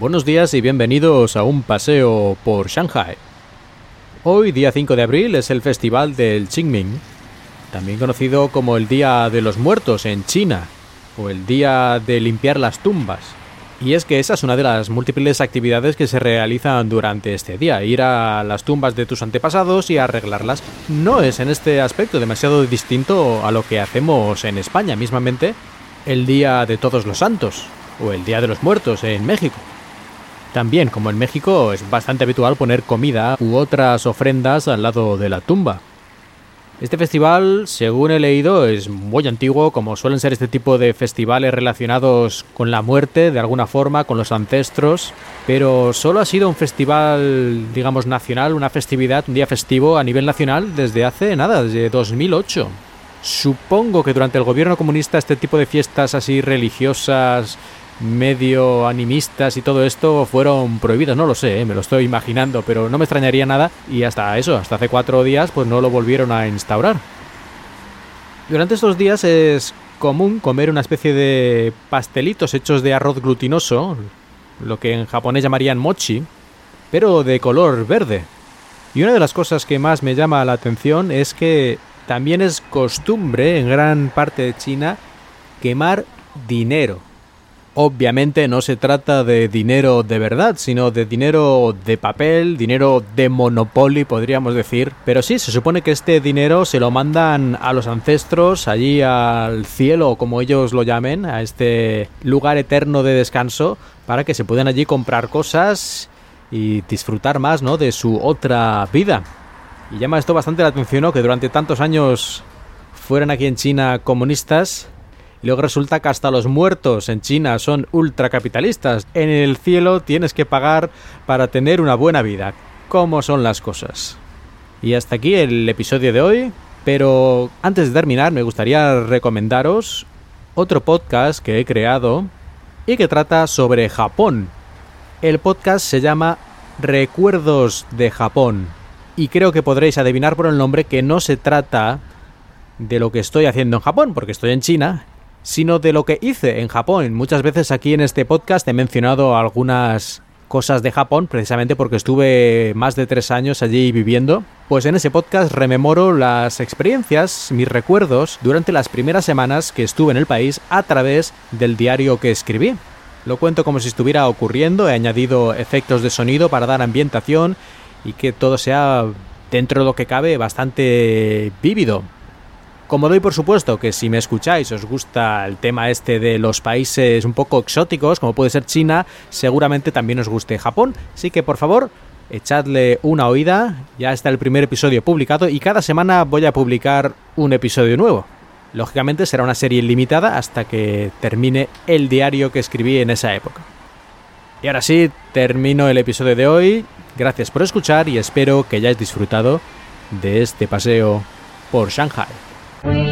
Buenos días y bienvenidos a un paseo por Shanghai. Hoy, día 5 de abril, es el festival del Qingming, también conocido como el Día de los Muertos en China, o el Día de limpiar las tumbas. Y es que esa es una de las múltiples actividades que se realizan durante este día, ir a las tumbas de tus antepasados y arreglarlas. No es en este aspecto demasiado distinto a lo que hacemos en España, mismamente el Día de Todos los Santos, o el Día de los Muertos en México. También, como en México, es bastante habitual poner comida u otras ofrendas al lado de la tumba. Este festival, según he leído, es muy antiguo, como suelen ser este tipo de festivales relacionados con la muerte, de alguna forma, con los ancestros, pero solo ha sido un festival, digamos, nacional, una festividad, un día festivo a nivel nacional desde hace nada, desde 2008. Supongo que durante el gobierno comunista este tipo de fiestas así religiosas, medio animistas y todo esto fueron prohibidas, no lo sé, ¿eh? me lo estoy imaginando, pero no me extrañaría nada y hasta eso, hasta hace cuatro días pues no lo volvieron a instaurar. Durante estos días es común comer una especie de pastelitos hechos de arroz glutinoso, lo que en japonés llamarían mochi, pero de color verde. Y una de las cosas que más me llama la atención es que también es costumbre en gran parte de China quemar dinero. Obviamente no se trata de dinero de verdad, sino de dinero de papel, dinero de Monopoly, podríamos decir. Pero sí, se supone que este dinero se lo mandan a los ancestros, allí al cielo, como ellos lo llamen, a este lugar eterno de descanso, para que se puedan allí comprar cosas y disfrutar más, ¿no? De su otra vida. Y llama esto bastante la atención, ¿no? Que durante tantos años fueran aquí en China comunistas luego resulta que hasta los muertos en China son ultracapitalistas. En el cielo tienes que pagar para tener una buena vida. ¿Cómo son las cosas? Y hasta aquí el episodio de hoy. Pero antes de terminar me gustaría recomendaros otro podcast que he creado y que trata sobre Japón. El podcast se llama Recuerdos de Japón. Y creo que podréis adivinar por el nombre que no se trata de lo que estoy haciendo en Japón, porque estoy en China sino de lo que hice en Japón. Muchas veces aquí en este podcast he mencionado algunas cosas de Japón, precisamente porque estuve más de tres años allí viviendo. Pues en ese podcast rememoro las experiencias, mis recuerdos, durante las primeras semanas que estuve en el país a través del diario que escribí. Lo cuento como si estuviera ocurriendo, he añadido efectos de sonido para dar ambientación y que todo sea, dentro de lo que cabe, bastante vívido. Como doy por supuesto que si me escucháis os gusta el tema este de los países un poco exóticos, como puede ser China, seguramente también os guste Japón. Así que por favor, echadle una oída. Ya está el primer episodio publicado y cada semana voy a publicar un episodio nuevo. Lógicamente será una serie limitada hasta que termine el diario que escribí en esa época. Y ahora sí, termino el episodio de hoy. Gracias por escuchar y espero que hayáis disfrutado de este paseo por Shanghai. We